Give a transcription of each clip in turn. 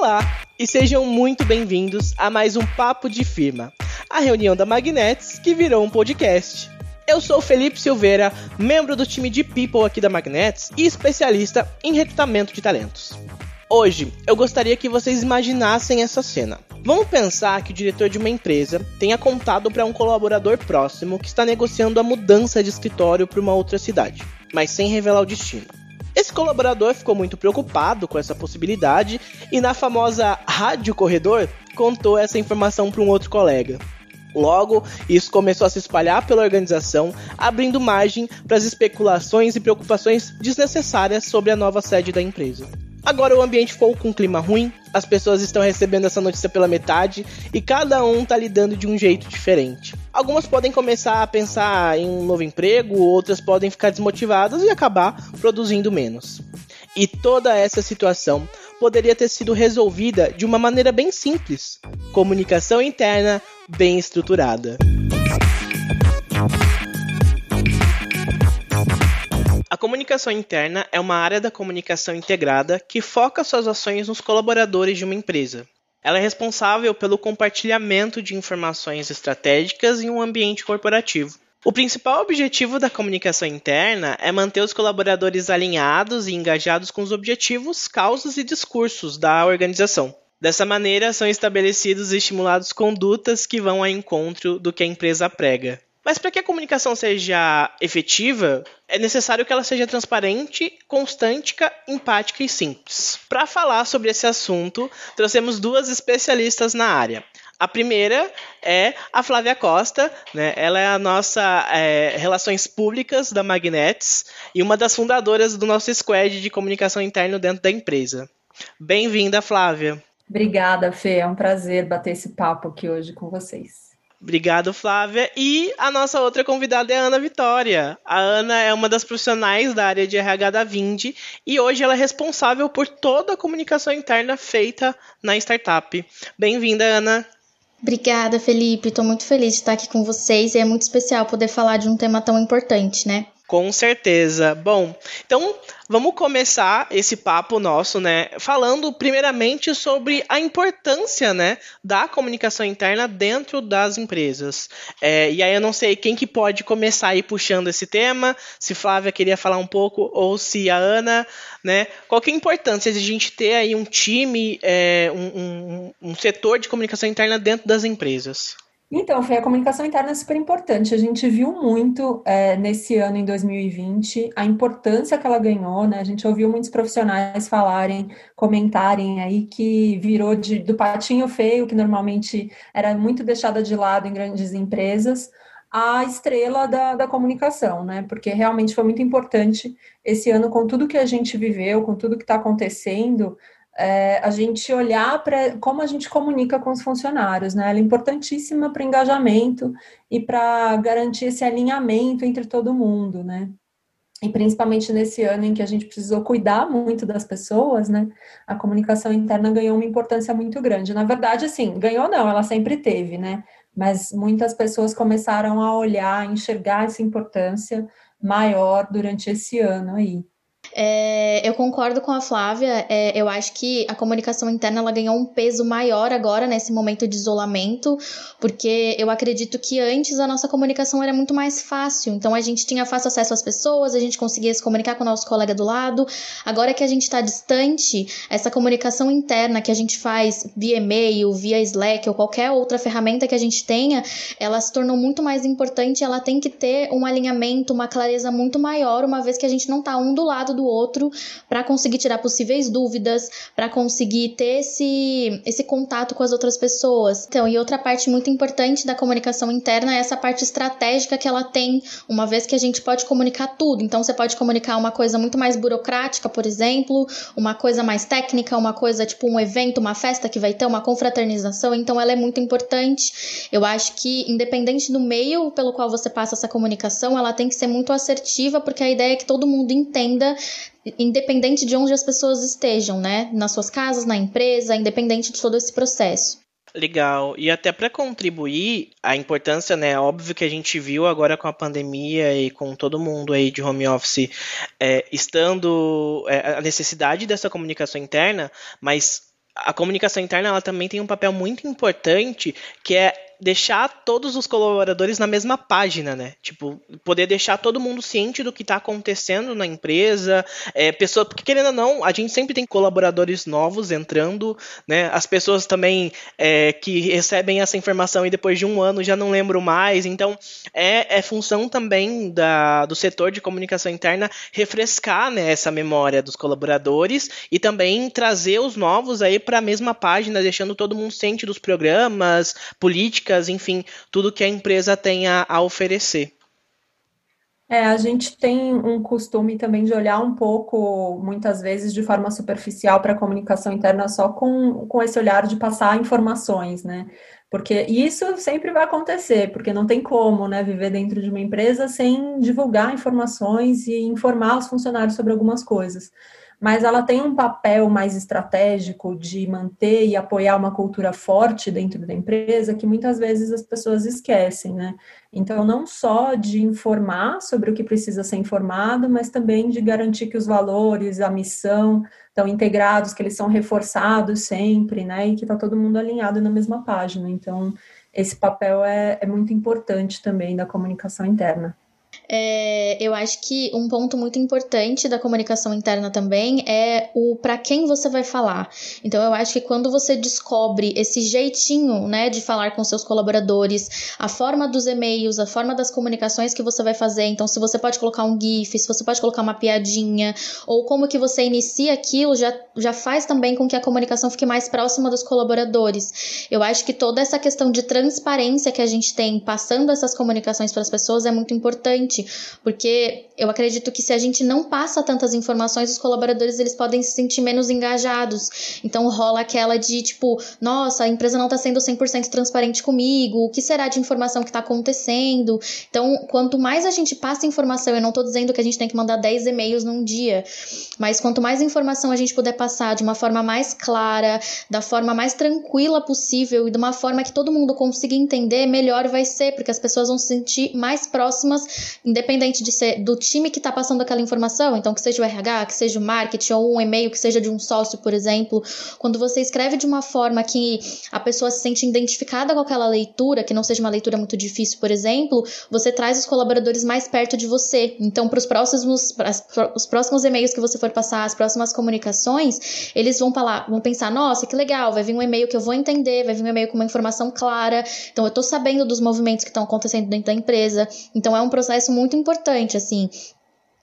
Olá e sejam muito bem-vindos a mais um Papo de Firma, a reunião da Magnets que virou um podcast. Eu sou Felipe Silveira, membro do time de People aqui da Magnets e especialista em recrutamento de talentos. Hoje eu gostaria que vocês imaginassem essa cena. Vamos pensar que o diretor de uma empresa tenha contado para um colaborador próximo que está negociando a mudança de escritório para uma outra cidade, mas sem revelar o destino. Esse colaborador ficou muito preocupado com essa possibilidade e, na famosa rádio corredor, contou essa informação para um outro colega. Logo, isso começou a se espalhar pela organização, abrindo margem para as especulações e preocupações desnecessárias sobre a nova sede da empresa. Agora o ambiente ficou com um clima ruim, as pessoas estão recebendo essa notícia pela metade e cada um está lidando de um jeito diferente. Algumas podem começar a pensar em um novo emprego, outras podem ficar desmotivadas e acabar produzindo menos. E toda essa situação poderia ter sido resolvida de uma maneira bem simples: comunicação interna bem estruturada. A comunicação interna é uma área da comunicação integrada que foca suas ações nos colaboradores de uma empresa. Ela é responsável pelo compartilhamento de informações estratégicas em um ambiente corporativo. O principal objetivo da comunicação interna é manter os colaboradores alinhados e engajados com os objetivos, causas e discursos da organização. Dessa maneira, são estabelecidos e estimulados condutas que vão ao encontro do que a empresa prega. Mas para que a comunicação seja efetiva, é necessário que ela seja transparente, constante, empática e simples. Para falar sobre esse assunto, trouxemos duas especialistas na área. A primeira é a Flávia Costa, né? ela é a nossa é, Relações Públicas da Magnets e uma das fundadoras do nosso squad de comunicação interna dentro da empresa. Bem-vinda, Flávia. Obrigada, Fê. É um prazer bater esse papo aqui hoje com vocês. Obrigado, Flávia. E a nossa outra convidada é a Ana Vitória. A Ana é uma das profissionais da área de RH da Vindi e hoje ela é responsável por toda a comunicação interna feita na startup. Bem-vinda, Ana. Obrigada, Felipe. Estou muito feliz de estar aqui com vocês e é muito especial poder falar de um tema tão importante, né? Com certeza. Bom, então vamos começar esse papo nosso, né, falando primeiramente sobre a importância, né, da comunicação interna dentro das empresas. É, e aí eu não sei quem que pode começar aí puxando esse tema, se Flávia queria falar um pouco ou se a Ana, né, qual que é a importância de a gente ter aí um time, é, um, um, um setor de comunicação interna dentro das empresas? Então, foi a comunicação interna é super importante. A gente viu muito é, nesse ano, em 2020, a importância que ela ganhou, né? A gente ouviu muitos profissionais falarem, comentarem aí que virou de, do patinho feio, que normalmente era muito deixada de lado em grandes empresas, a estrela da, da comunicação, né? Porque realmente foi muito importante esse ano, com tudo que a gente viveu, com tudo que está acontecendo, é, a gente olhar para como a gente comunica com os funcionários, né? Ela é importantíssima para engajamento e para garantir esse alinhamento entre todo mundo, né? E principalmente nesse ano em que a gente precisou cuidar muito das pessoas, né? A comunicação interna ganhou uma importância muito grande. Na verdade, assim, ganhou não, ela sempre teve, né? Mas muitas pessoas começaram a olhar, a enxergar essa importância maior durante esse ano aí. É, eu concordo com a Flávia. É, eu acho que a comunicação interna ela ganhou um peso maior agora nesse momento de isolamento, porque eu acredito que antes a nossa comunicação era muito mais fácil. Então a gente tinha fácil acesso às pessoas, a gente conseguia se comunicar com o nosso colega do lado. Agora que a gente está distante, essa comunicação interna que a gente faz via e-mail, via Slack ou qualquer outra ferramenta que a gente tenha, ela se tornou muito mais importante. Ela tem que ter um alinhamento, uma clareza muito maior, uma vez que a gente não está um do lado do do outro para conseguir tirar possíveis dúvidas, para conseguir ter esse, esse contato com as outras pessoas. Então, e outra parte muito importante da comunicação interna é essa parte estratégica que ela tem, uma vez que a gente pode comunicar tudo. Então, você pode comunicar uma coisa muito mais burocrática, por exemplo, uma coisa mais técnica, uma coisa tipo um evento, uma festa que vai ter, uma confraternização. Então, ela é muito importante. Eu acho que, independente do meio pelo qual você passa essa comunicação, ela tem que ser muito assertiva, porque a ideia é que todo mundo entenda independente de onde as pessoas estejam, né? Nas suas casas, na empresa, independente de todo esse processo. Legal. E até para contribuir, a importância, né? Óbvio que a gente viu agora com a pandemia e com todo mundo aí de home office é, estando é, a necessidade dessa comunicação interna, mas a comunicação interna ela também tem um papel muito importante que é deixar todos os colaboradores na mesma página, né? Tipo, poder deixar todo mundo ciente do que está acontecendo na empresa, é, pessoa, porque querendo ou não, a gente sempre tem colaboradores novos entrando, né? As pessoas também é, que recebem essa informação e depois de um ano já não lembram mais, então é, é função também da, do setor de comunicação interna refrescar né, essa memória dos colaboradores e também trazer os novos aí para a mesma página, deixando todo mundo ciente dos programas, políticas enfim, tudo que a empresa tem a, a oferecer. É, a gente tem um costume também de olhar um pouco, muitas vezes, de forma superficial para a comunicação interna só com, com esse olhar de passar informações, né? Porque isso sempre vai acontecer, porque não tem como, né, viver dentro de uma empresa sem divulgar informações e informar os funcionários sobre algumas coisas mas ela tem um papel mais estratégico de manter e apoiar uma cultura forte dentro da empresa que muitas vezes as pessoas esquecem, né? Então, não só de informar sobre o que precisa ser informado, mas também de garantir que os valores, a missão estão integrados, que eles são reforçados sempre, né? E que está todo mundo alinhado na mesma página. Então, esse papel é, é muito importante também da comunicação interna. É, eu acho que um ponto muito importante da comunicação interna também é o para quem você vai falar. Então eu acho que quando você descobre esse jeitinho, né, de falar com seus colaboradores, a forma dos e-mails, a forma das comunicações que você vai fazer, então se você pode colocar um gif, se você pode colocar uma piadinha, ou como que você inicia aquilo, já, já faz também com que a comunicação fique mais próxima dos colaboradores. Eu acho que toda essa questão de transparência que a gente tem passando essas comunicações para as pessoas é muito importante importante, porque eu acredito que se a gente não passa tantas informações, os colaboradores eles podem se sentir menos engajados. Então rola aquela de tipo, nossa, a empresa não está sendo 100% transparente comigo, o que será de informação que está acontecendo? Então, quanto mais a gente passa informação, eu não estou dizendo que a gente tem que mandar 10 e-mails num dia, mas quanto mais informação a gente puder passar de uma forma mais clara, da forma mais tranquila possível e de uma forma que todo mundo consiga entender, melhor vai ser, porque as pessoas vão se sentir mais próximas independente de ser do time que está passando aquela informação, então que seja o RH, que seja o marketing ou um e-mail que seja de um sócio, por exemplo, quando você escreve de uma forma que a pessoa se sente identificada com aquela leitura, que não seja uma leitura muito difícil, por exemplo, você traz os colaboradores mais perto de você. Então, para os próximos, os próximos e-mails que você for passar, as próximas comunicações, eles vão falar, vão pensar, nossa, que legal, vai vir um e-mail que eu vou entender, vai vir um e-mail com uma informação clara, então eu estou sabendo dos movimentos que estão acontecendo dentro da empresa. Então, é um processo processo muito importante, assim.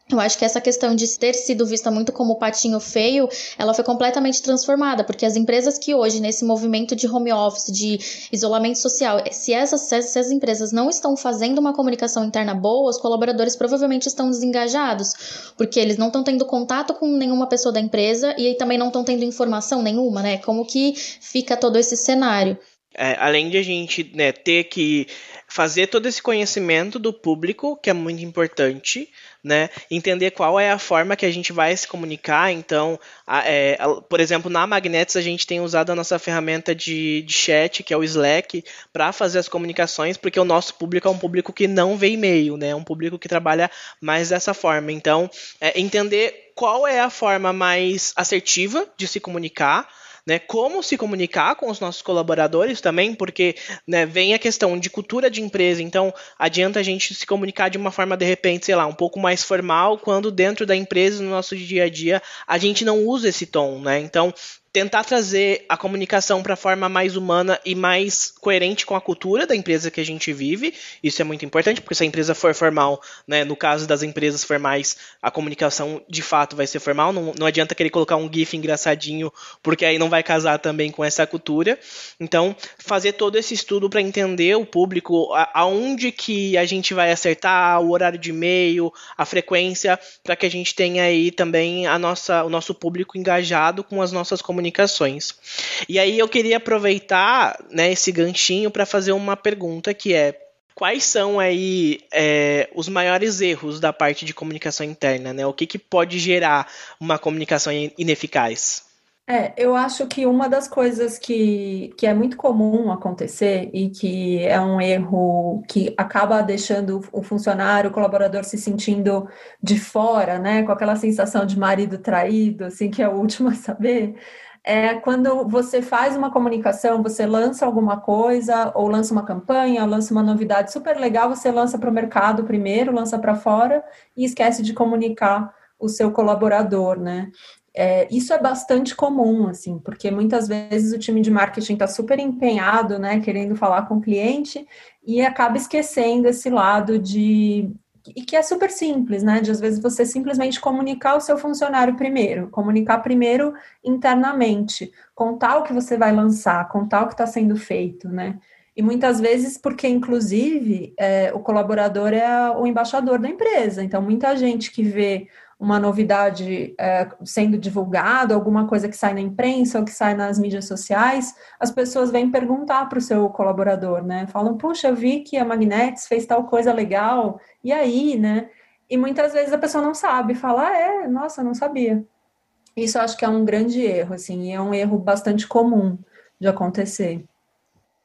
Eu acho que essa questão de ter sido vista muito como patinho feio, ela foi completamente transformada, porque as empresas que hoje, nesse movimento de home office, de isolamento social, se essas, se essas empresas não estão fazendo uma comunicação interna boa, os colaboradores provavelmente estão desengajados, porque eles não estão tendo contato com nenhuma pessoa da empresa e também não estão tendo informação nenhuma, né? Como que fica todo esse cenário? É, além de a gente né, ter que fazer todo esse conhecimento do público, que é muito importante, né? Entender qual é a forma que a gente vai se comunicar. Então, a, é, a, por exemplo, na Magnets a gente tem usado a nossa ferramenta de, de chat, que é o Slack, para fazer as comunicações, porque o nosso público é um público que não vê e-mail, né? É um público que trabalha mais dessa forma. Então, é, entender qual é a forma mais assertiva de se comunicar né, como se comunicar com os nossos colaboradores também, porque né, vem a questão de cultura de empresa, então adianta a gente se comunicar de uma forma, de repente, sei lá, um pouco mais formal, quando dentro da empresa, no nosso dia a dia, a gente não usa esse tom, né? Então, tentar trazer a comunicação para a forma mais humana e mais coerente com a cultura da empresa que a gente vive. Isso é muito importante, porque se a empresa for formal, né, no caso das empresas formais, a comunicação de fato vai ser formal. Não, não adianta querer colocar um GIF engraçadinho, porque aí não vai casar também com essa cultura. Então, fazer todo esse estudo para entender o público, a, aonde que a gente vai acertar, o horário de e-mail, a frequência, para que a gente tenha aí também a nossa, o nosso público engajado com as nossas comunicações comunicações. E aí eu queria aproveitar né, esse ganchinho para fazer uma pergunta que é quais são aí é, os maiores erros da parte de comunicação interna, né? O que, que pode gerar uma comunicação ineficaz? É, eu acho que uma das coisas que, que é muito comum acontecer e que é um erro que acaba deixando o funcionário, o colaborador se sentindo de fora, né, com aquela sensação de marido traído, assim, que é o último a saber, é quando você faz uma comunicação, você lança alguma coisa, ou lança uma campanha, lança uma novidade super legal, você lança para o mercado primeiro, lança para fora e esquece de comunicar o seu colaborador, né? É, isso é bastante comum, assim, porque muitas vezes o time de marketing está super empenhado, né, querendo falar com o cliente e acaba esquecendo esse lado de e que é super simples, né? De às vezes você simplesmente comunicar o seu funcionário primeiro, comunicar primeiro internamente, contar o que você vai lançar, contar o que está sendo feito, né? E muitas vezes, porque inclusive é, o colaborador é o embaixador da empresa, então muita gente que vê uma novidade é, sendo divulgada, alguma coisa que sai na imprensa ou que sai nas mídias sociais, as pessoas vêm perguntar para o seu colaborador, né? Falam, puxa, eu vi que a Magnets fez tal coisa legal, e aí, né? E muitas vezes a pessoa não sabe, fala, ah, é, nossa, não sabia. Isso eu acho que é um grande erro, assim, e é um erro bastante comum de acontecer.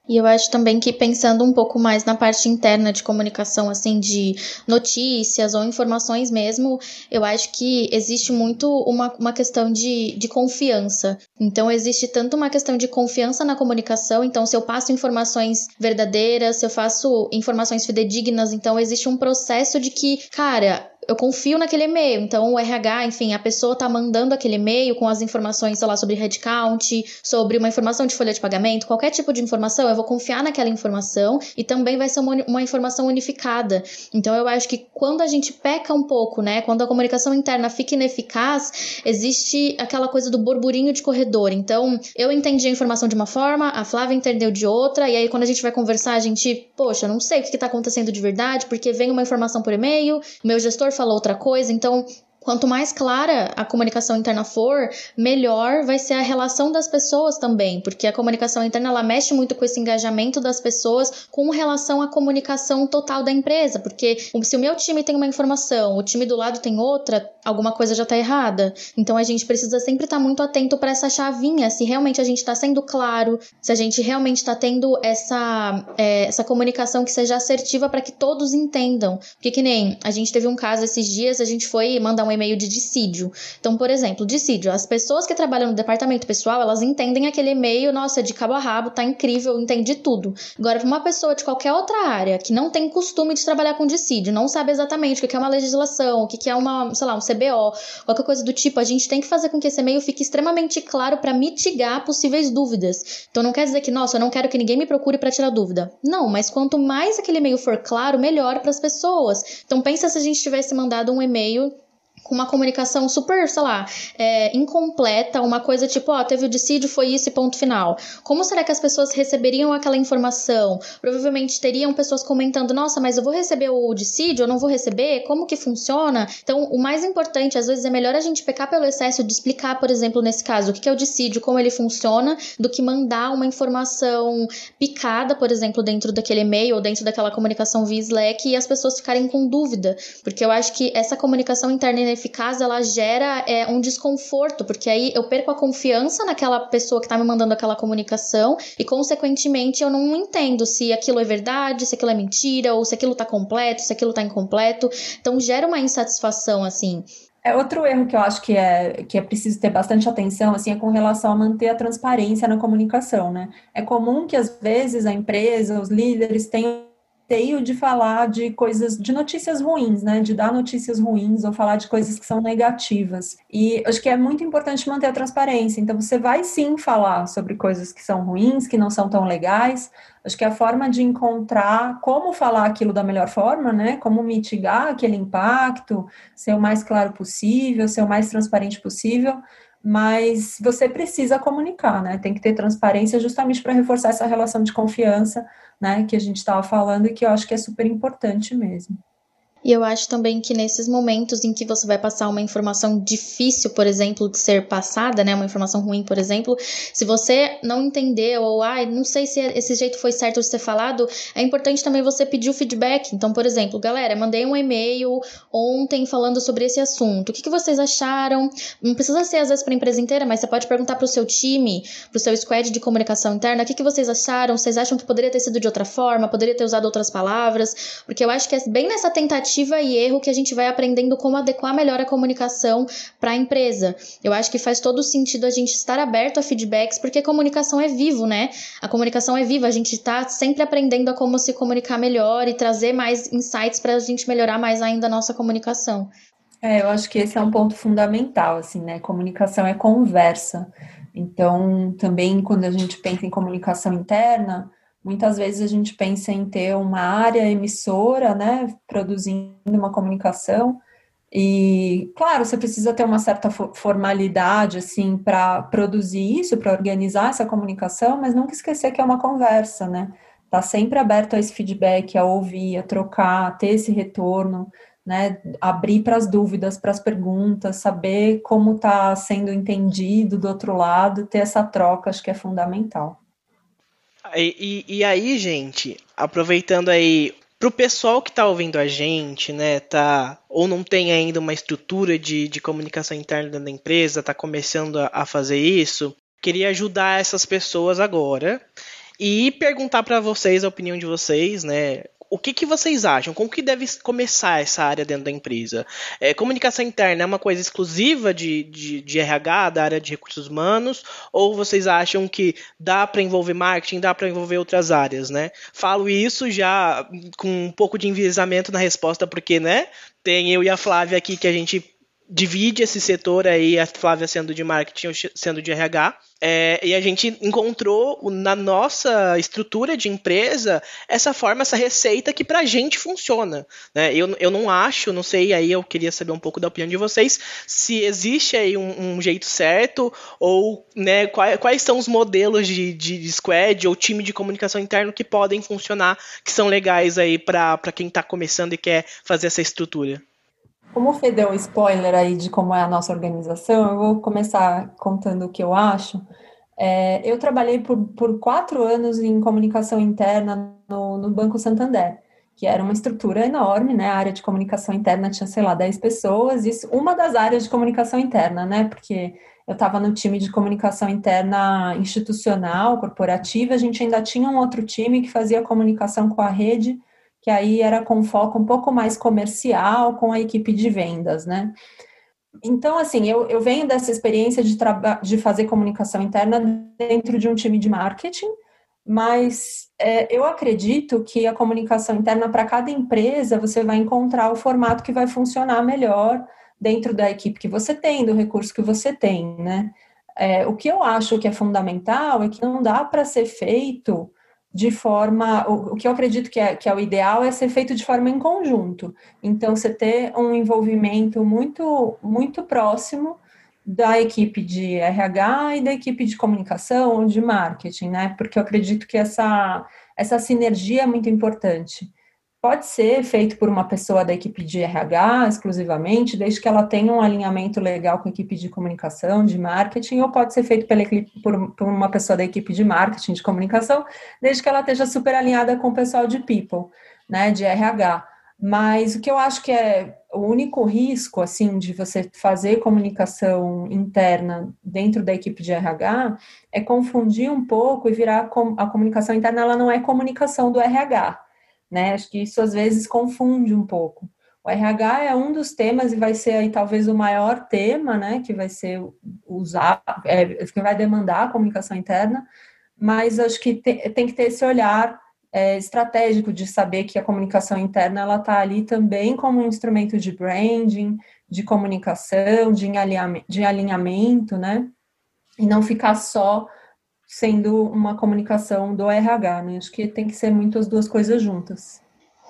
E eu acho também que pensando um pouco mais na parte interna de comunicação, assim, de notícias ou informações mesmo, eu acho que existe muito uma, uma questão de, de confiança. Então, existe tanto uma questão de confiança na comunicação, então, se eu passo informações verdadeiras, se eu faço informações fidedignas, então, existe um processo de que, cara, eu confio naquele e-mail. Então, o RH, enfim, a pessoa tá mandando aquele e-mail com as informações, sei lá, sobre headcount, sobre uma informação de folha de pagamento, qualquer tipo de informação, eu vou confiar naquela informação e também vai ser uma, uma informação unificada. Então, eu acho que quando a gente peca um pouco, né, quando a comunicação interna fica ineficaz, existe aquela coisa do burburinho de corredor. Então, eu entendi a informação de uma forma, a Flávia entendeu de outra, e aí quando a gente vai conversar, a gente, poxa, não sei o que, que tá acontecendo de verdade, porque vem uma informação por e-mail, meu gestor falou outra coisa, então Quanto mais clara a comunicação interna for, melhor vai ser a relação das pessoas também, porque a comunicação interna ela mexe muito com esse engajamento das pessoas com relação à comunicação total da empresa, porque se o meu time tem uma informação, o time do lado tem outra, alguma coisa já está errada. Então a gente precisa sempre estar tá muito atento para essa chavinha, se realmente a gente está sendo claro, se a gente realmente está tendo essa, é, essa comunicação que seja assertiva para que todos entendam. Porque que nem a gente teve um caso esses dias, a gente foi mandar um e-mail de dissídio. Então, por exemplo, dissídio, as pessoas que trabalham no departamento pessoal, elas entendem aquele e-mail, nossa, de cabo a rabo, tá incrível, entende tudo. Agora, para uma pessoa de qualquer outra área que não tem costume de trabalhar com dissídio, não sabe exatamente o que é uma legislação, o que é uma, sei lá, um CBO, qualquer coisa do tipo, a gente tem que fazer com que esse e-mail fique extremamente claro para mitigar possíveis dúvidas. Então, não quer dizer que, nossa, eu não quero que ninguém me procure para tirar dúvida. Não, mas quanto mais aquele e-mail for claro, melhor para as pessoas. Então, pensa se a gente tivesse mandado um e-mail com uma comunicação super, sei lá, é, incompleta, uma coisa tipo, ó, oh, teve o dissídio, foi isso e ponto final. Como será que as pessoas receberiam aquela informação? Provavelmente teriam pessoas comentando, nossa, mas eu vou receber o dissídio, eu não vou receber? Como que funciona? Então, o mais importante, às vezes, é melhor a gente pecar pelo excesso de explicar, por exemplo, nesse caso, o que é o dissídio, como ele funciona, do que mandar uma informação picada, por exemplo, dentro daquele e-mail ou dentro daquela comunicação via Slack e as pessoas ficarem com dúvida. Porque eu acho que essa comunicação interna ineficaz, ela gera é, um desconforto, porque aí eu perco a confiança naquela pessoa que está me mandando aquela comunicação e, consequentemente, eu não entendo se aquilo é verdade, se aquilo é mentira, ou se aquilo está completo, se aquilo está incompleto. Então, gera uma insatisfação, assim. É outro erro que eu acho que é, que é preciso ter bastante atenção, assim, é com relação a manter a transparência na comunicação, né? É comum que, às vezes, a empresa, os líderes tenham receio de falar de coisas, de notícias ruins, né? De dar notícias ruins ou falar de coisas que são negativas. E acho que é muito importante manter a transparência. Então, você vai sim falar sobre coisas que são ruins, que não são tão legais. Acho que a forma de encontrar como falar aquilo da melhor forma, né? Como mitigar aquele impacto, ser o mais claro possível, ser o mais transparente possível mas você precisa comunicar, né? Tem que ter transparência justamente para reforçar essa relação de confiança né, que a gente estava falando e que eu acho que é super importante mesmo. E eu acho também que nesses momentos em que você vai passar uma informação difícil, por exemplo, de ser passada, né, uma informação ruim, por exemplo, se você não entendeu ou ah, não sei se esse jeito foi certo de ser falado, é importante também você pedir o feedback. Então, por exemplo, galera, mandei um e-mail ontem falando sobre esse assunto. O que, que vocês acharam? Não precisa ser às vezes para a empresa inteira, mas você pode perguntar para o seu time, para o seu squad de comunicação interna, o que, que vocês acharam? Vocês acham que poderia ter sido de outra forma? Poderia ter usado outras palavras? Porque eu acho que é bem nessa tentativa tentativa e erro que a gente vai aprendendo como adequar melhor a comunicação para a empresa. Eu acho que faz todo sentido a gente estar aberto a feedbacks, porque comunicação é vivo, né? A comunicação é viva, a gente está sempre aprendendo a como se comunicar melhor e trazer mais insights para a gente melhorar mais ainda a nossa comunicação. É, eu acho que esse é um ponto fundamental, assim, né? Comunicação é conversa. Então, também quando a gente pensa em comunicação interna, muitas vezes a gente pensa em ter uma área emissora, né, produzindo uma comunicação. E, claro, você precisa ter uma certa formalidade, assim, para produzir isso, para organizar essa comunicação, mas nunca esquecer que é uma conversa, né? Tá sempre aberto a esse feedback, a ouvir, a trocar, a ter esse retorno né, abrir para as dúvidas, para as perguntas, saber como está sendo entendido do outro lado, ter essa troca, acho que é fundamental. E, e, aí, gente, aproveitando aí para o pessoal que está ouvindo a gente, né, tá ou não tem ainda uma estrutura de, de comunicação interna da empresa, está começando a, a fazer isso, queria ajudar essas pessoas agora e perguntar para vocês a opinião de vocês, né? O que, que vocês acham? Como que deve começar essa área dentro da empresa? É, comunicação interna é uma coisa exclusiva de, de, de, RH, da área de recursos humanos, ou vocês acham que dá para envolver marketing, dá para envolver outras áreas, né? Falo isso já com um pouco de enviesamento na resposta, porque, né, tem eu e a Flávia aqui que a gente divide esse setor aí, a Flávia sendo de marketing ou sendo de RH. É, e a gente encontrou na nossa estrutura de empresa essa forma, essa receita que pra gente funciona. Né? Eu, eu não acho, não sei, aí eu queria saber um pouco da opinião de vocês, se existe aí um, um jeito certo, ou né, quais, quais são os modelos de, de, squad ou time de comunicação interno que podem funcionar, que são legais aí para quem está começando e quer fazer essa estrutura. Como o Fê deu um spoiler aí de como é a nossa organização, eu vou começar contando o que eu acho. É, eu trabalhei por, por quatro anos em comunicação interna no, no, Banco Santander, que era uma estrutura enorme, né? A área de comunicação interna tinha, sei lá, 10 pessoas, isso uma das áreas de comunicação interna, né? Porque eu estava no time de comunicação interna institucional, corporativa, a gente ainda tinha um outro time que fazia comunicação com a rede que aí era com foco um pouco mais comercial com a equipe de vendas, né? Então, assim, eu, eu venho dessa experiência de, de fazer comunicação interna dentro de um time de marketing, mas é, eu acredito que a comunicação interna para cada empresa você vai encontrar o formato que vai funcionar melhor dentro da equipe que você tem, do recurso que você tem, né? É, o que eu acho que é fundamental é que não dá para ser feito de forma. O, o que eu acredito que é, que é o ideal é ser feito de forma em conjunto. Então, você ter um envolvimento muito, muito próximo da equipe de RH e da equipe de comunicação ou de marketing, né? Porque eu acredito que essa, essa sinergia é muito importante pode ser feito por uma pessoa da equipe de RH exclusivamente, desde que ela tenha um alinhamento legal com a equipe de comunicação, de marketing, ou pode ser feito pela equipe, por, por, uma pessoa da equipe de marketing, de comunicação, desde que ela esteja super alinhada com o pessoal de people, né, de RH. Mas o que eu acho que é o único risco, assim, de você fazer comunicação interna dentro da equipe de RH é confundir um pouco e virar a comunicação interna, ela não é comunicação do RH né? Acho que isso às vezes confunde um pouco. O RH é um dos temas e vai ser aí talvez o maior tema, né? Que vai ser usar, é, que vai demandar a comunicação interna, mas acho que tem, tem que ter esse olhar é, estratégico de saber que a comunicação interna ela está ali também como um instrumento de branding, de comunicação, de alinhamento, de alinhamento, né? E não ficar só sendo uma comunicação do RH, né? Acho que tem que ser muito as duas coisas juntas.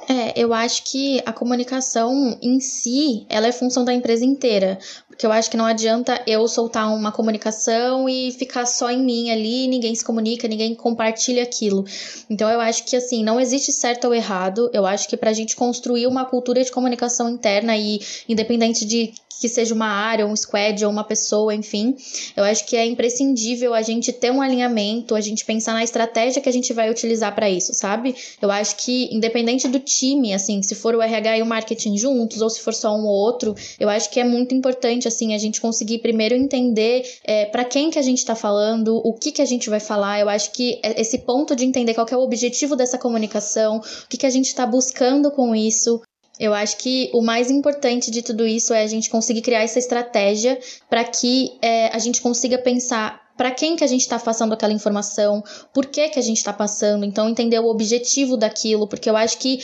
É, eu acho que a comunicação em si, ela é função da empresa inteira. Porque eu acho que não adianta eu soltar uma comunicação e ficar só em mim ali, ninguém se comunica, ninguém compartilha aquilo. Então eu acho que assim, não existe certo ou errado. Eu acho que pra gente construir uma cultura de comunicação interna e independente de que seja uma área, um squad ou uma pessoa, enfim. Eu acho que é imprescindível a gente ter um alinhamento, a gente pensar na estratégia que a gente vai utilizar para isso, sabe? Eu acho que independente do time, assim, se for o RH e o marketing juntos ou se for só um ou outro, eu acho que é muito importante assim a gente conseguir primeiro entender é, para quem que a gente está falando, o que que a gente vai falar. Eu acho que é esse ponto de entender qual é o objetivo dessa comunicação, o que que a gente está buscando com isso, Eu acho que o mais importante de tudo isso é a gente conseguir criar essa estratégia para que é, a gente consiga pensar para quem que a gente está passando aquela informação, por que que a gente está passando, então entender o objetivo daquilo, porque eu acho que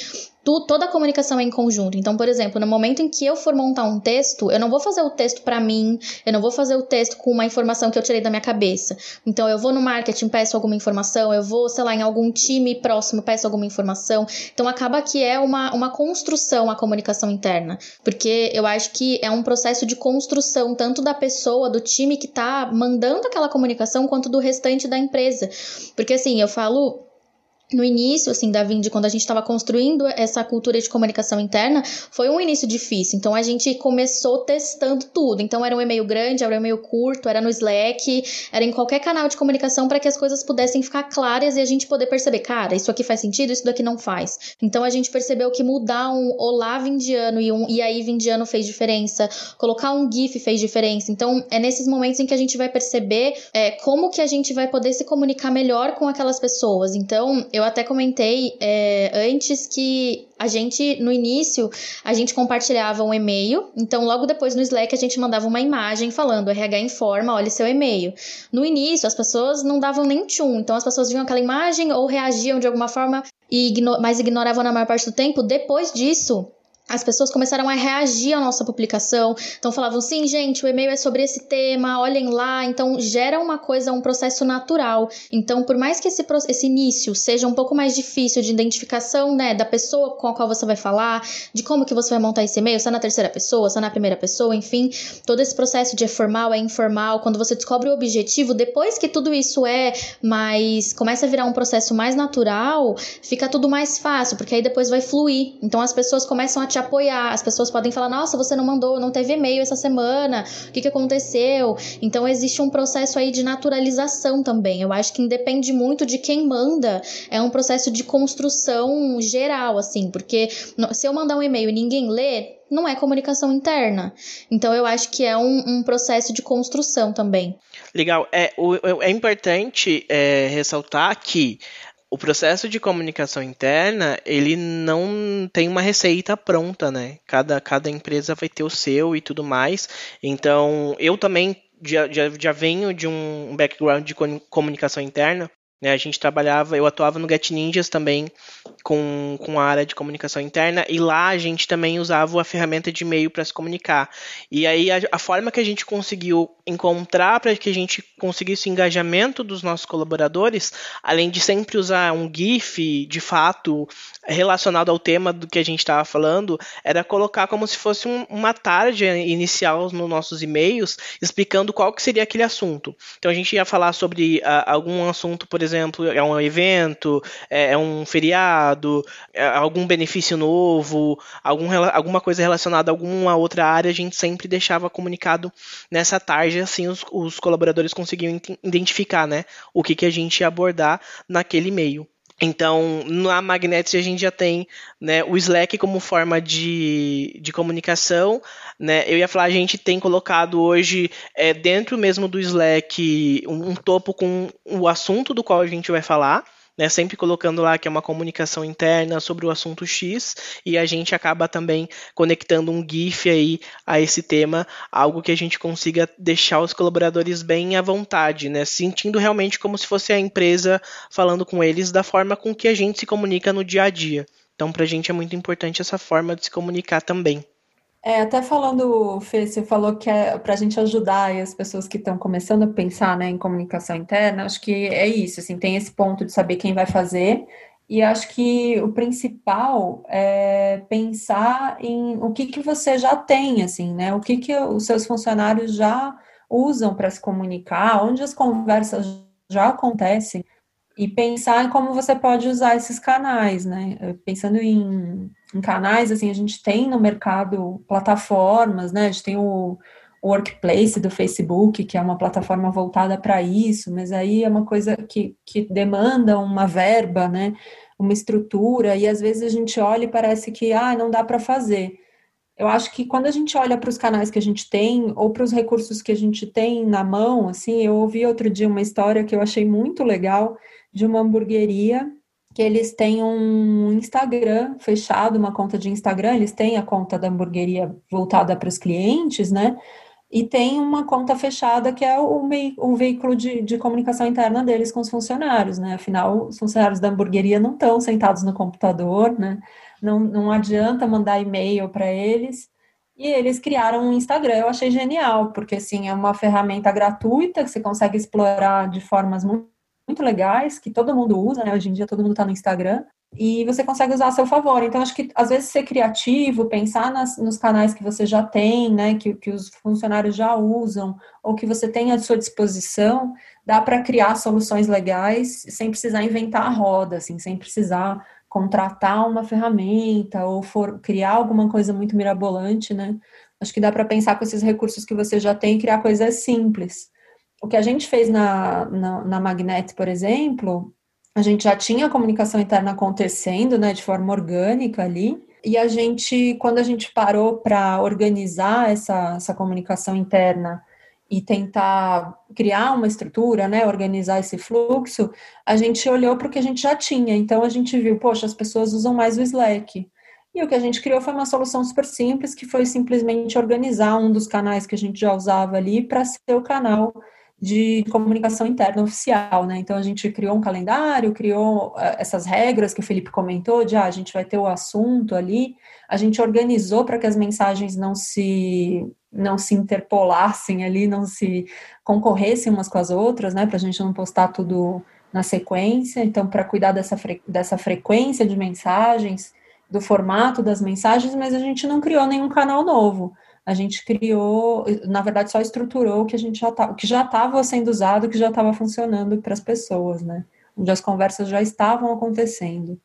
tu, toda a comunicação é em conjunto. Então, por exemplo, no momento em que eu for montar um texto, eu não vou fazer o texto para mim, eu não vou fazer o texto com uma informação que eu tirei da minha cabeça. Então, eu vou no marketing, peço alguma informação, eu vou, sei lá, em algum time próximo, peço alguma informação. Então, acaba que é uma, uma construção a comunicação interna, porque eu acho que é um processo de construção tanto da pessoa, do time que tá mandando aquela comunicação, quanto do restante da empresa. Porque assim, eu falo no início, assim, da Vind, quando a gente estava construindo essa cultura de comunicação interna, foi um início difícil. Então, a gente começou testando tudo. Então, era um e-mail grande, era um e-mail curto, era no Slack, era em qualquer canal de comunicação para que as coisas pudessem ficar claras e a gente poder perceber, cara, isso aqui faz sentido, isso daqui não faz. Então, a gente percebeu que mudar um olá vindiano e um e aí vindiano fez diferença, colocar um GIF fez diferença. Então, é nesses momentos em que a gente vai perceber é, como que a gente vai poder se comunicar melhor com aquelas pessoas. Então, eu até comentei é, antes que a gente, no início, a gente compartilhava um e-mail, então logo depois no Slack a gente mandava uma imagem falando RH informa, olha seu e-mail. No início, as pessoas não davam nem tchum, então as pessoas viam aquela imagem ou reagiam de alguma forma, e igno mas ignoravam na maior parte do tempo. Depois disso, as pessoas começaram a reagir à nossa publicação. Então falavam, sim, gente, o e-mail é sobre esse tema, olhem lá. Então gera uma coisa, um processo natural. Então, por mais que esse, esse início seja um pouco mais difícil de identificação, né, da pessoa com a qual você vai falar, de como que você vai montar esse e-mail, se é na terceira pessoa, se é na primeira pessoa, enfim, todo esse processo de é formal, é informal, quando você descobre o objetivo, depois que tudo isso é mais, começa a virar um processo mais natural, fica tudo mais fácil, porque aí depois vai fluir. Então as pessoas começam a te apoiar. As pessoas podem falar: nossa, você não mandou, não teve e-mail essa semana, o que, que aconteceu? Então, existe um processo aí de naturalização também. Eu acho que independe muito de quem manda, é um processo de construção geral, assim, porque se eu mandar um e-mail e ninguém lê, não é comunicação interna. Então eu acho que é um, um processo de construção também. Legal. É, o, é importante é, ressaltar que o processo de comunicação interna, ele não tem uma receita pronta, né? Cada, cada empresa vai ter o seu e tudo mais. Então, eu também já, já, já venho de um background de comunicação interna. Né? A gente trabalhava, eu atuava no Get Ninjas também com, com a área de comunicação interna e lá a gente também usava a ferramenta de e-mail para se comunicar. E aí a, a, forma que a gente conseguiu encontrar para que a gente conseguisse o engajamento dos nossos colaboradores, além de sempre usar um GIF de fato relacionado ao tema do que a gente estava falando, era colocar como se fosse um, uma tarde inicial nos nossos e-mails explicando qual que seria aquele assunto. Então a gente ia falar sobre uh, algum assunto, por exemplo, é um evento, é, é um feriado, é algum benefício novo, algum, alguma coisa relacionada a alguma outra área, a gente sempre deixava comunicado nessa tarde, assim os, os colaboradores conseguiam identificar né, o que, que a gente ia abordar naquele e-mail. Então, na Magnetis a gente já tem né, o Slack como forma de, de comunicação. Né? Eu ia falar, a gente tem colocado hoje é, dentro mesmo do Slack um, um topo com o assunto do qual a gente vai falar né, sempre colocando lá que é uma comunicação interna sobre o assunto X e a gente acaba também conectando um GIF aí a esse tema, algo que a gente consiga deixar os colaboradores bem à vontade, né, sentindo realmente como se fosse a empresa falando com eles da forma com que a gente se comunica no dia a dia. Então, para a gente é muito importante essa forma de se comunicar também. É, até falando, Fê, você falou que é para a gente ajudar as pessoas que estão começando a pensar né, em comunicação interna, acho que é isso, assim, tem esse ponto de saber quem vai fazer, e acho que o principal é pensar em o que, que você já tem, assim, né? O que, que os seus funcionários já usam para se comunicar, onde as conversas já acontecem, e pensar em como você pode usar esses canais, né? Pensando em em canais, assim, a gente tem no mercado plataformas, né? A gente tem o, o Workplace do Facebook, que é uma plataforma voltada para isso, mas aí é uma coisa que, que demanda uma verba, né? Uma estrutura, e às vezes a gente olha e parece que, ah, não dá para fazer. Eu acho que quando a gente olha para os canais que a gente tem, ou para os recursos que a gente tem na mão, assim, eu ouvi outro dia uma história que eu achei muito legal de uma hamburgueria que eles têm um Instagram fechado, uma conta de Instagram, eles têm a conta da hamburgueria voltada para os clientes, né? E tem uma conta fechada que é o, o veículo de, de comunicação interna deles com os funcionários, né? Afinal, os funcionários da hamburgueria não estão sentados no computador, né? Não, não adianta mandar e-mail para eles. E eles criaram um Instagram, eu achei genial, porque assim, é uma ferramenta gratuita que você consegue explorar de formas muito, muito legais, que todo mundo usa, né? Hoje em dia todo mundo está no Instagram e você consegue usar a seu favor. Então, acho que às vezes ser criativo, pensar nas, nos canais que você já tem, né, que, que os funcionários já usam, ou que você tem à sua disposição, dá para criar soluções legais sem precisar inventar a roda, assim, sem precisar contratar uma ferramenta ou for criar alguma coisa muito mirabolante, né? Acho que dá para pensar com esses recursos que você já tem e criar coisas simples. O que a gente fez na, na, na Magnet, por exemplo, a gente já tinha a comunicação interna acontecendo, né, de forma orgânica ali, e a gente, quando a gente parou para organizar essa, essa comunicação interna e tentar criar uma estrutura, né, organizar esse fluxo, a gente olhou para o que a gente já tinha. Então a gente viu, poxa, as pessoas usam mais o Slack. E o que a gente criou foi uma solução super simples, que foi simplesmente organizar um dos canais que a gente já usava ali para ser o canal de comunicação interna oficial, né? Então a gente criou um calendário, criou uh, essas regras que o Felipe comentou, de ah, a gente vai ter o assunto ali, a gente organizou para que as mensagens não se não se interpolassem ali, não se concorressem umas com as outras, né? Para a gente não postar tudo na sequência. Então, para cuidar dessa, fre dessa frequência de mensagens, do formato das mensagens, mas a gente não criou nenhum canal novo a gente criou, na verdade, só estruturou o que a gente já tá, o que já estava sendo usado, o que já estava funcionando para as pessoas, né? Onde as conversas já estavam acontecendo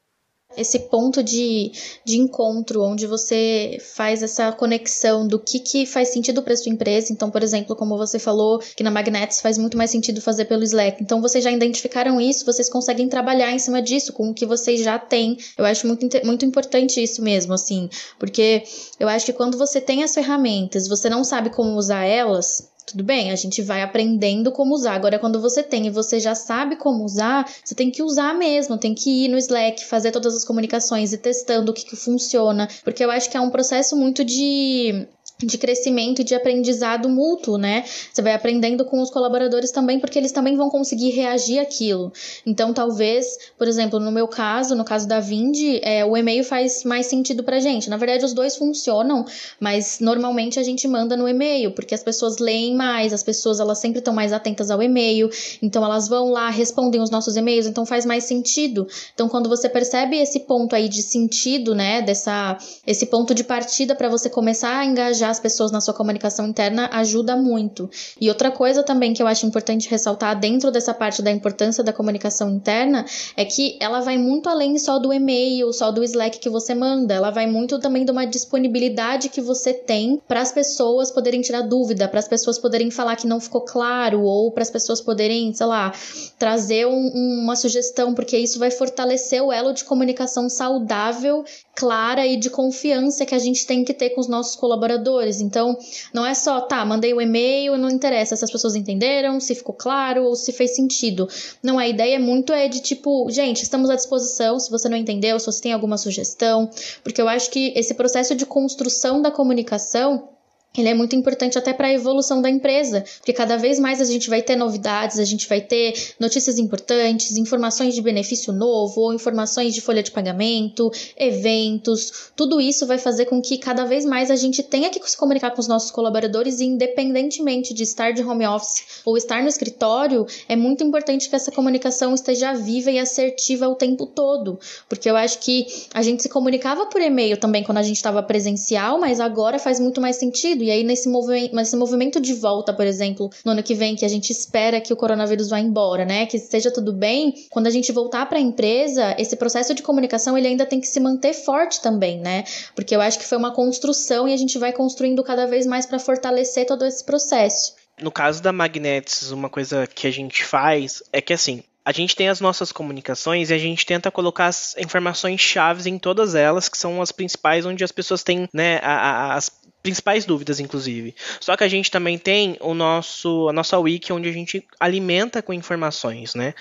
esse ponto de, de encontro, onde você faz essa conexão do que, que faz sentido para sua empresa. Então, por exemplo, como você falou, que na Magnets faz muito mais sentido fazer pelo Slack. Então, vocês já identificaram isso, vocês conseguem trabalhar em cima disso, com o que vocês já têm. Eu acho muito, muito importante isso mesmo, assim, porque eu acho que quando você tem as ferramentas, você não sabe como usar elas, tudo bem, a gente vai aprendendo como usar. Agora, quando você tem e você já sabe como usar, você tem que usar mesmo, tem que ir no Slack, fazer todas as comunicações e testando o que, que funciona. Porque eu acho que é um processo muito de de crescimento e de aprendizado mútuo, né? Você vai aprendendo com os colaboradores também, porque eles também vão conseguir reagir àquilo. Então, talvez, por exemplo, no meu caso, no caso da Vind, é, o e-mail faz mais sentido pra gente. Na verdade, os dois funcionam, mas normalmente a gente manda no e-mail, porque as pessoas leem mais, as pessoas elas sempre estão mais atentas ao e-mail, então elas vão lá, respondem os nossos e-mails, então faz mais sentido. Então, quando você percebe esse ponto aí de sentido, né, dessa esse ponto de partida para você começar a engajar as pessoas na sua comunicação interna ajuda muito. E outra coisa também que eu acho importante ressaltar dentro dessa parte da importância da comunicação interna é que ela vai muito além só do e-mail, só do Slack que você manda. Ela vai muito também de uma disponibilidade que você tem para as pessoas poderem tirar dúvida, para as pessoas poderem falar que não ficou claro ou para as pessoas poderem, sei lá, trazer um, uma sugestão, porque isso vai fortalecer o elo de comunicação saudável, clara e de confiança que a gente tem que ter com os nossos colaboradores então, não é só, tá, mandei o um e-mail, não interessa se as pessoas entenderam, se ficou claro ou se fez sentido. Não, a ideia muito é de tipo, gente, estamos à disposição se você não entendeu, se você tem alguma sugestão, porque eu acho que esse processo de construção da comunicação ele é muito importante até para a evolução da empresa, porque cada vez mais a gente vai ter novidades, a gente vai ter notícias importantes, informações de benefício novo, ou informações de folha de pagamento, eventos. Tudo isso vai fazer com que cada vez mais a gente tenha que se comunicar com os nossos colaboradores e independentemente de estar de home office ou estar no escritório, é muito importante que essa comunicação esteja viva e assertiva o tempo todo, porque eu acho que a gente se comunicava por e-mail também quando a gente estava presencial, mas agora faz muito mais sentido e aí, nesse movimento, nesse movimento de volta, por exemplo, no ano que vem, que a gente espera que o coronavírus vá embora, né? Que esteja tudo bem, quando a gente voltar para a empresa, esse processo de comunicação ele ainda tem que se manter forte também, né? Porque eu acho que foi uma construção e a gente vai construindo cada vez mais para fortalecer todo esse processo. No caso da Magnets, uma coisa que a gente faz é que assim, a gente tem as nossas comunicações e a gente tenta colocar as informações chaves em todas elas, que são as principais onde as pessoas têm, né, as principais dúvidas, inclusive. Só que a gente também tem o nosso, a nossa wiki, onde a gente alimenta com informações, né?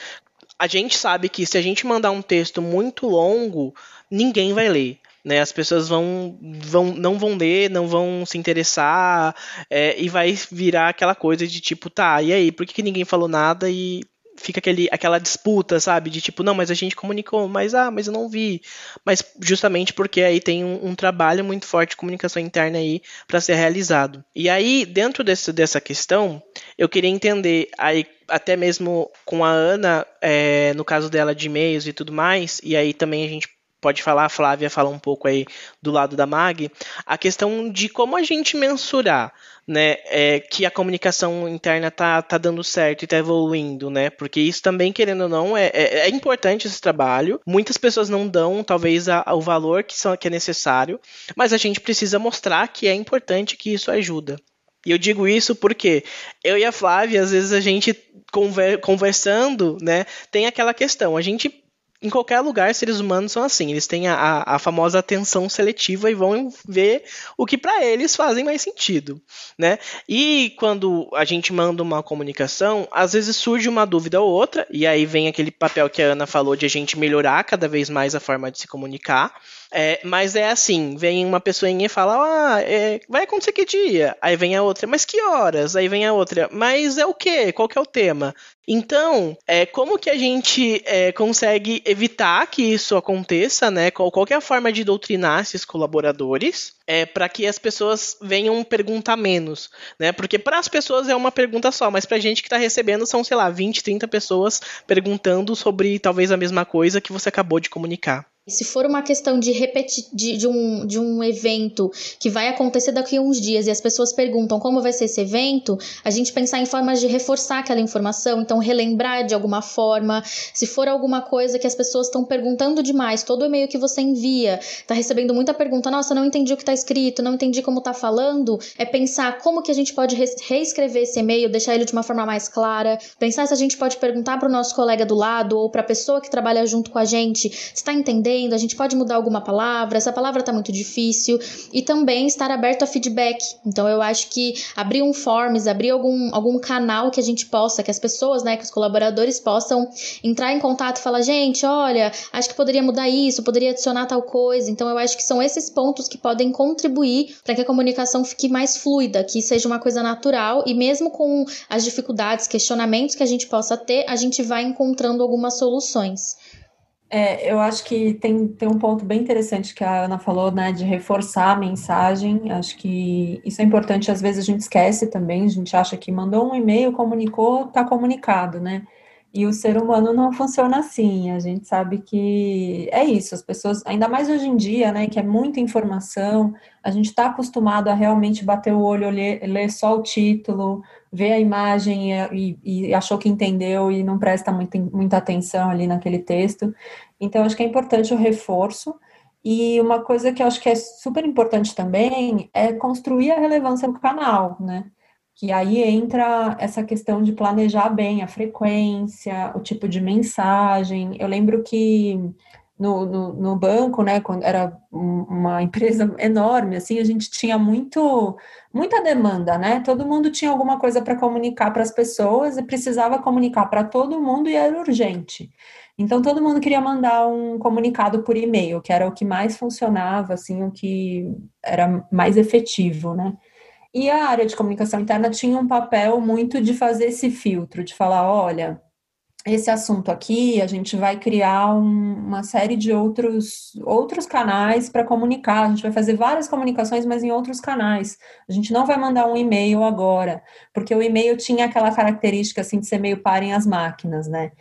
a gente sabe que se a gente mandar um texto muito longo, ninguém vai ler. Né, as pessoas vão, vão não vão ler, não vão se interessar, é, e vai virar aquela coisa de tipo, tá, e aí, por que, que ninguém falou nada e fica aquele, aquela disputa, sabe? De tipo, não, mas a gente comunicou, mas ah, mas eu não vi. Mas justamente porque aí tem um, um trabalho muito forte de comunicação interna aí para ser realizado. E aí, dentro desse, dessa questão, eu queria entender aí até mesmo com a Ana, é, no caso dela de e-mails e tudo mais, e aí também a gente pode falar, a Flávia fala um pouco aí do lado da MAG, a questão de como a gente mensurar né, é, que a comunicação interna tá, tá dando certo e tá evoluindo, né? Porque isso também, querendo ou não, é, é, é importante esse trabalho. Muitas pessoas não dão, talvez, a, a, o valor que, são, que é necessário, mas a gente precisa mostrar que é importante que isso ajuda. E eu digo isso porque eu e a Flávia, às vezes a gente conver, conversando, né, tem aquela questão, a gente em qualquer lugar, seres humanos são assim. Eles têm a, a famosa atenção seletiva e vão ver o que para eles fazem mais sentido, né? E quando a gente manda uma comunicação, às vezes surge uma dúvida ou outra, e aí vem aquele papel que a Ana falou de a gente melhorar cada vez mais a forma de se comunicar. É, mas é assim, vem uma pessoinha e fala, ah, é, vai acontecer que dia? Aí vem a outra, mas que horas? Aí vem a outra, mas é o que? Qual que é o tema? Então, é, como que a gente é, consegue evitar que isso aconteça, né? Qual, qual é a forma de doutrinar esses colaboradores é, para que as pessoas venham perguntar menos, né? Porque para as pessoas é uma pergunta só, mas para a gente que está recebendo são, sei lá, 20, 30 pessoas perguntando sobre talvez a mesma coisa que você acabou de comunicar. Se for uma questão de repetir de, de, um, de um evento que vai acontecer daqui a uns dias e as pessoas perguntam como vai ser esse evento, a gente pensar em formas de reforçar aquela informação, então relembrar de alguma forma. Se for alguma coisa que as pessoas estão perguntando demais, todo e-mail que você envia está recebendo muita pergunta, nossa, não entendi o que está escrito, não entendi como está falando, é pensar como que a gente pode reescrever esse e-mail, deixar ele de uma forma mais clara, pensar se a gente pode perguntar para o nosso colega do lado ou para a pessoa que trabalha junto com a gente, está entendendo a gente pode mudar alguma palavra, essa palavra está muito difícil, e também estar aberto a feedback. Então eu acho que abrir um forms, abrir algum, algum canal que a gente possa, que as pessoas, né, que os colaboradores possam entrar em contato e falar, gente, olha, acho que poderia mudar isso, poderia adicionar tal coisa. Então eu acho que são esses pontos que podem contribuir para que a comunicação fique mais fluida, que seja uma coisa natural e mesmo com as dificuldades, questionamentos que a gente possa ter, a gente vai encontrando algumas soluções. É, eu acho que tem, tem um ponto bem interessante que a Ana falou, né, de reforçar a mensagem. Acho que isso é importante, às vezes a gente esquece também, a gente acha que mandou um e-mail, comunicou, está comunicado, né? E o ser humano não funciona assim. A gente sabe que é isso. As pessoas, ainda mais hoje em dia, né, que é muita informação, a gente está acostumado a realmente bater o olho, ler, ler só o título, ver a imagem e, e, achou que entendeu e não presta muito, muita atenção ali naquele texto. Então, acho que é importante o reforço. E uma coisa que eu acho que é super importante também é construir a relevância do canal, né? Que aí entra essa questão de planejar bem a frequência, o tipo de mensagem. Eu lembro que no, no, no, banco, né, quando era uma empresa enorme, assim, a gente tinha muito, muita demanda, né? Todo mundo tinha alguma coisa para comunicar para as pessoas e precisava comunicar para todo mundo e era urgente. Então todo mundo queria mandar um comunicado por e-mail, que era o que mais funcionava, assim, o que era mais efetivo, né? E a área de comunicação interna tinha um papel muito de fazer esse filtro, de falar, olha, esse assunto aqui, a gente vai criar um, uma série de outros, outros canais para comunicar. A gente vai fazer várias comunicações, mas em outros canais. A gente não vai mandar um e-mail agora, porque o e-mail tinha aquela característica assim de ser meio parem as máquinas, né?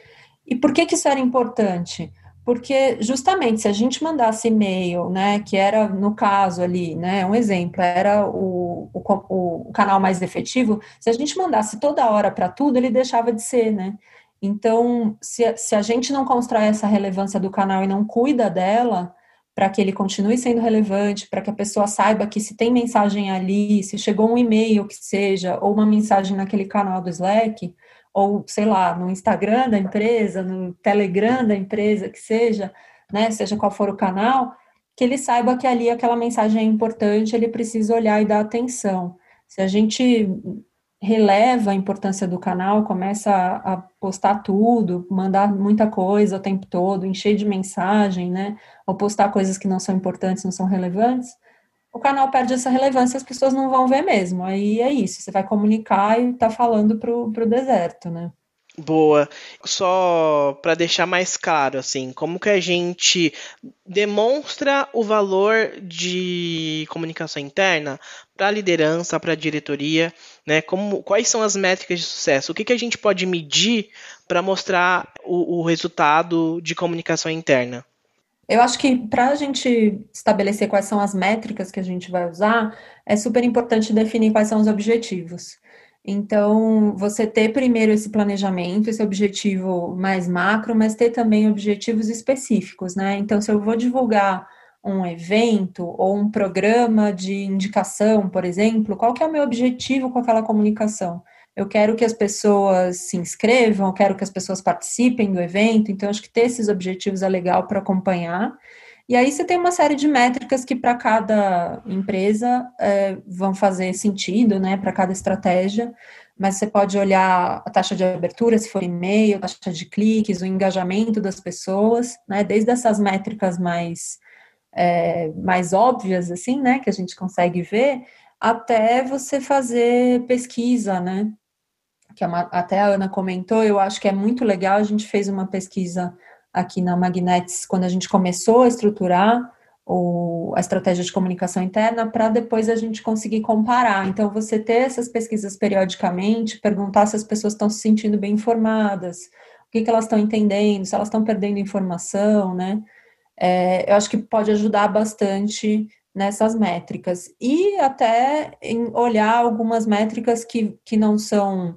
E por que, que isso era importante? Porque justamente se a gente mandasse e-mail, né, que era no caso ali, né, um exemplo, era o, o, o canal mais efetivo, se a gente mandasse toda hora para tudo, ele deixava de ser, né? Então, se, se a gente não constrói essa relevância do canal e não cuida dela, para que ele continue sendo relevante, para que a pessoa saiba que se tem mensagem ali, se chegou um e-mail que seja, ou uma mensagem naquele canal do Slack, ou sei lá, no Instagram da empresa, no Telegram da empresa, que seja, né, seja qual for o canal, que ele saiba que ali aquela mensagem é importante, ele precisa olhar e dar atenção. Se a gente releva a importância do canal, começa a, a, postar tudo, mandar muita coisa o tempo todo, encher de mensagem, né? Ou postar coisas que não são importantes, não são relevantes, o canal perde essa relevância, as pessoas não vão ver mesmo. Aí é isso, você vai comunicar e tá falando pro, pro deserto, né? Boa. Só para deixar mais claro, assim, como que a gente demonstra o valor de comunicação interna para a liderança, para a diretoria, né? Como, quais são as métricas de sucesso? O que, que a gente pode medir para mostrar o, o resultado de comunicação interna? Eu acho que para a gente estabelecer quais são as métricas que a gente vai usar, é super importante definir quais são os objetivos. Então, você ter primeiro esse planejamento, esse objetivo mais macro, mas ter também objetivos específicos, né? Então, se eu vou divulgar um evento ou um programa de indicação, por exemplo, qual que é o meu objetivo com aquela comunicação? Eu quero que as pessoas se inscrevam, eu quero que as pessoas participem do evento, então acho que ter esses objetivos é legal para acompanhar. E aí você tem uma série de métricas que para cada empresa é, vão fazer sentido, né, para cada estratégia, mas você pode olhar a taxa de abertura, se for e-mail, taxa de cliques, o engajamento das pessoas, né, desde essas métricas mais, é, mais óbvias, assim, né, que a gente consegue ver, até você fazer pesquisa, né, que até a Ana comentou, eu acho que é muito legal, a gente fez uma pesquisa aqui na Magnetics quando a gente começou a estruturar o, a estratégia de comunicação interna para depois a gente conseguir comparar. Então, você ter essas pesquisas periodicamente, perguntar se as pessoas estão se sentindo bem informadas, o que, que elas estão entendendo, se elas estão perdendo informação, né? É, eu acho que pode ajudar bastante nessas métricas. E até em olhar algumas métricas que, que não são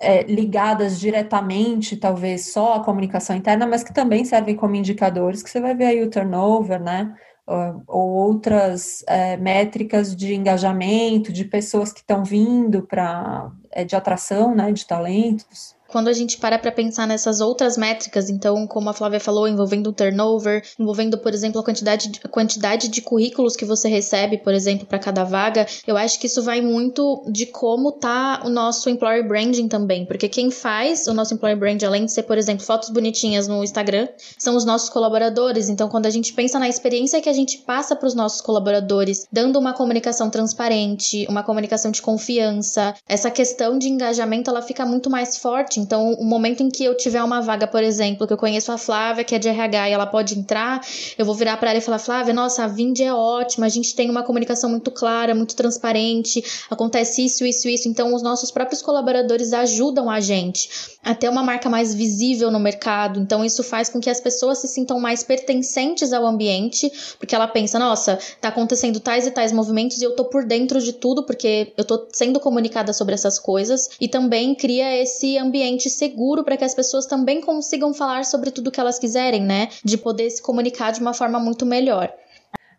é, ligadas diretamente, talvez só à comunicação interna, mas que também servem como indicadores, que você vai ver aí o turnover, né? Ou, ou outras é, métricas de engajamento, de pessoas que estão vindo para é, de atração, né? De talentos. Quando a gente para para pensar nessas outras métricas, então, como a Flávia falou, envolvendo o turnover, envolvendo, por exemplo, a quantidade de, quantidade de currículos que você recebe, por exemplo, para cada vaga, eu acho que isso vai muito de como tá o nosso employer branding também, porque quem faz o nosso employer brand, além de ser, por exemplo, fotos bonitinhas no Instagram, são os nossos colaboradores. Então, quando a gente pensa na experiência que a gente passa para os nossos colaboradores, dando uma comunicação transparente, uma comunicação de confiança, essa questão de engajamento ela fica muito mais forte então, o momento em que eu tiver uma vaga, por exemplo, que eu conheço a Flávia, que é de RH, e ela pode entrar, eu vou virar para ela e falar: Flávia, nossa, a Vind é ótima, a gente tem uma comunicação muito clara, muito transparente, acontece isso, isso, isso. Então, os nossos próprios colaboradores ajudam a gente a ter uma marca mais visível no mercado. Então, isso faz com que as pessoas se sintam mais pertencentes ao ambiente, porque ela pensa: nossa, tá acontecendo tais e tais movimentos e eu tô por dentro de tudo, porque eu tô sendo comunicada sobre essas coisas. E também cria esse ambiente ambiente seguro para que as pessoas também consigam falar sobre tudo que elas quiserem, né? De poder se comunicar de uma forma muito melhor.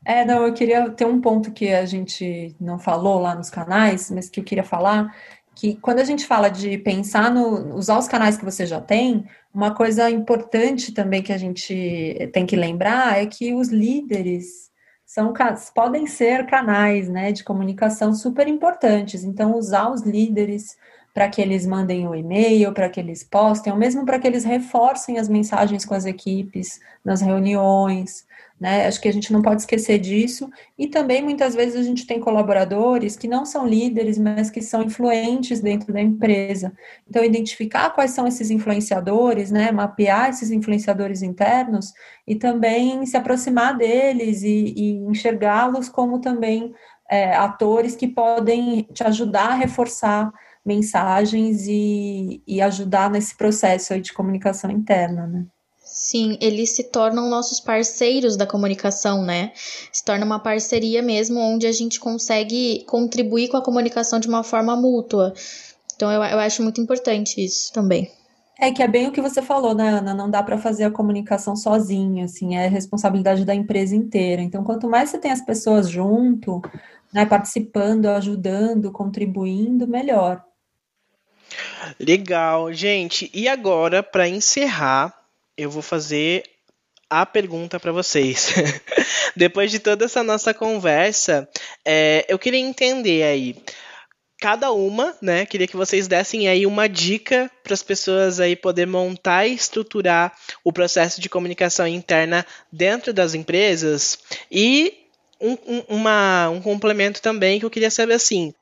É, não, eu queria ter um ponto que a gente não falou lá nos canais, mas que eu queria falar, que quando a gente fala de pensar no usar os canais que você já tem, uma coisa importante também que a gente tem que lembrar é que os líderes são podem ser canais, né, de comunicação super importantes. Então usar os líderes para que eles mandem o um e-mail, para que eles postem, ou mesmo para que eles reforcem as mensagens com as equipes nas reuniões, né? Acho que a gente não pode esquecer disso. E também muitas vezes a gente tem colaboradores que não são líderes, mas que são influentes dentro da empresa. Então, identificar quais são esses influenciadores, né? Mapear esses influenciadores internos e também se aproximar deles e, e enxergá-los como também é, atores que podem te ajudar a reforçar mensagens e, e ajudar nesse processo aí de comunicação interna, né? Sim, eles se tornam nossos parceiros da comunicação, né? Se torna uma parceria mesmo, onde a gente consegue contribuir com a comunicação de uma forma mútua. Então, eu, eu acho muito importante isso também. É que é bem o que você falou, né, Ana? Não dá para fazer a comunicação sozinha, assim, é responsabilidade da empresa inteira. Então, quanto mais você tem as pessoas junto, né, participando, ajudando, contribuindo, melhor. Legal, gente. E agora, para encerrar, eu vou fazer a pergunta para vocês. Depois de toda essa nossa conversa, é, eu queria entender aí cada uma, né? Queria que vocês dessem aí uma dica para as pessoas aí poder montar e estruturar o processo de comunicação interna dentro das empresas e um, um, uma, um complemento também que eu queria saber assim,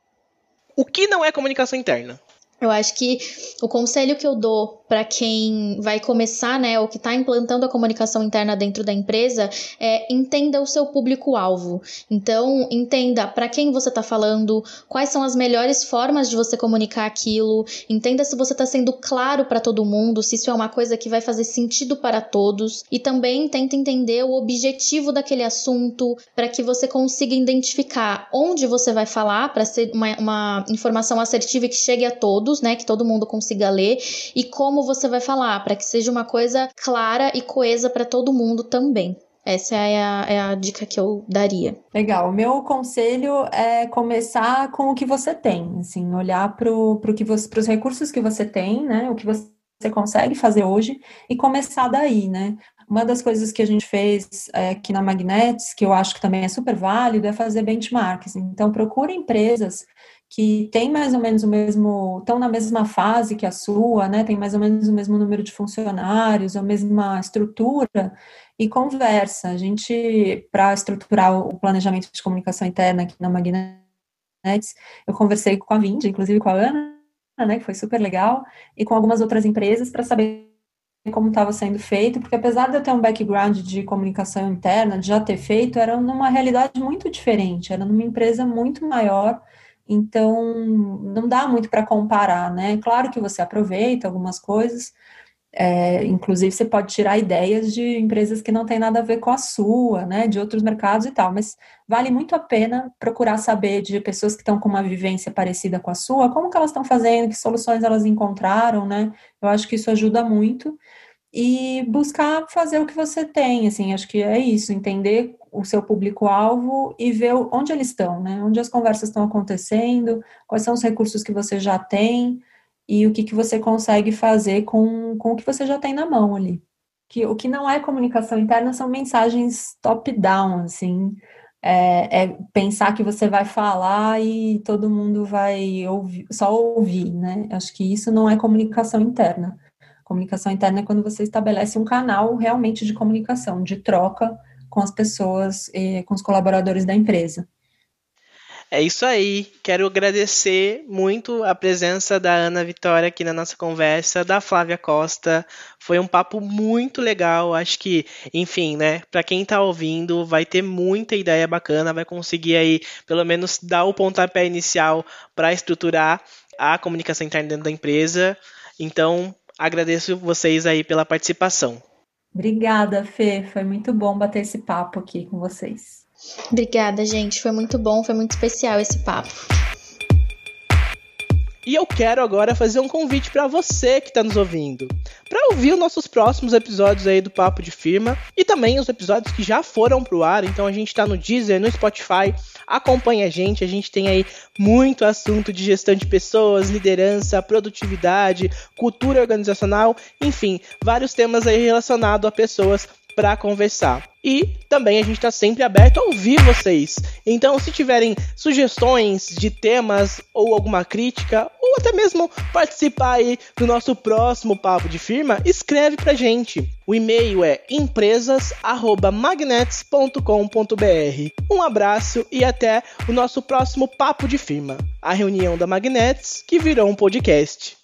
o que não é comunicação interna? Eu acho que o conselho que eu dou para quem vai começar, né, ou que está implantando a comunicação interna dentro da empresa, é entenda o seu público-alvo. Então, entenda para quem você está falando, quais são as melhores formas de você comunicar aquilo, entenda se você está sendo claro para todo mundo, se isso é uma coisa que vai fazer sentido para todos, e também tenta entender o objetivo daquele assunto para que você consiga identificar onde você vai falar para ser uma, uma informação assertiva que chegue a todos, né, que todo mundo consiga ler, e como como você vai falar, para que seja uma coisa clara e coesa para todo mundo também. Essa é a, é a, dica que eu daria. Legal. O meu conselho é começar com o que você tem, assim, olhar para os recursos que você tem, né? O que você consegue fazer hoje e começar daí, né? Uma das coisas que a gente fez é, aqui na Magnets, que eu acho que também é super válido, é fazer benchmarks. Então, procure empresas que tem mais ou menos o mesmo, estão na mesma fase que a sua, né? Tem mais ou menos o mesmo número de funcionários, a mesma estrutura e conversa. A gente, para estruturar o planejamento de comunicação interna aqui na Magnets, eu conversei com a Vindy, inclusive com a Ana, né? Que foi super legal, e com algumas outras empresas para saber como estava sendo feito, porque apesar de eu ter um background de comunicação interna, de já ter feito, era numa realidade muito diferente, era numa empresa muito maior então, não dá muito para comparar, né? Claro que você aproveita algumas coisas, é, inclusive você pode tirar ideias de empresas que não tem nada a ver com a sua, né? De outros mercados e tal, mas vale muito a pena procurar saber de pessoas que estão com uma vivência parecida com a sua, como que elas estão fazendo, que soluções elas encontraram, né? Eu acho que isso ajuda muito e buscar fazer o que você tem, assim, acho que é isso, entender o seu público-alvo e ver onde eles estão, né? Onde as conversas estão acontecendo, quais são os recursos que você já tem e o que, que você consegue fazer com, com o que você já tem na mão ali. Que, o que não é comunicação interna são mensagens top-down, assim, é, é, pensar que você vai falar e todo mundo vai ouvir, só ouvir, né? Acho que isso não é comunicação interna. Comunicação interna é quando você estabelece um canal realmente de comunicação, de troca com as pessoas com os colaboradores da empresa. É isso aí. Quero agradecer muito a presença da Ana Vitória aqui na nossa conversa, da Flávia Costa. Foi um papo muito legal. Acho que, enfim, né, para quem está ouvindo, vai ter muita ideia bacana, vai conseguir aí pelo menos dar o pontapé inicial para estruturar a comunicação interna dentro da empresa. Então, agradeço vocês aí pela participação. Obrigada, Fê. Foi muito bom bater esse papo aqui com vocês. Obrigada, gente. Foi muito bom, foi muito especial esse papo. E eu quero agora fazer um convite para você que está nos ouvindo, para ouvir os nossos próximos episódios aí do Papo de Firma e também os episódios que já foram pro ar. Então a gente está no Deezer, no Spotify. Acompanhe a gente, a gente tem aí muito assunto de gestão de pessoas, liderança, produtividade, cultura organizacional, enfim, vários temas aí relacionados a pessoas para conversar. E também a gente está sempre aberto a ouvir vocês. Então, se tiverem sugestões de temas ou alguma crítica, ou até mesmo participar aí do nosso próximo papo de firma, escreve pra gente. O e-mail é empresas@magnets.com.br. Um abraço e até o nosso próximo papo de firma, a reunião da Magnets que virou um podcast.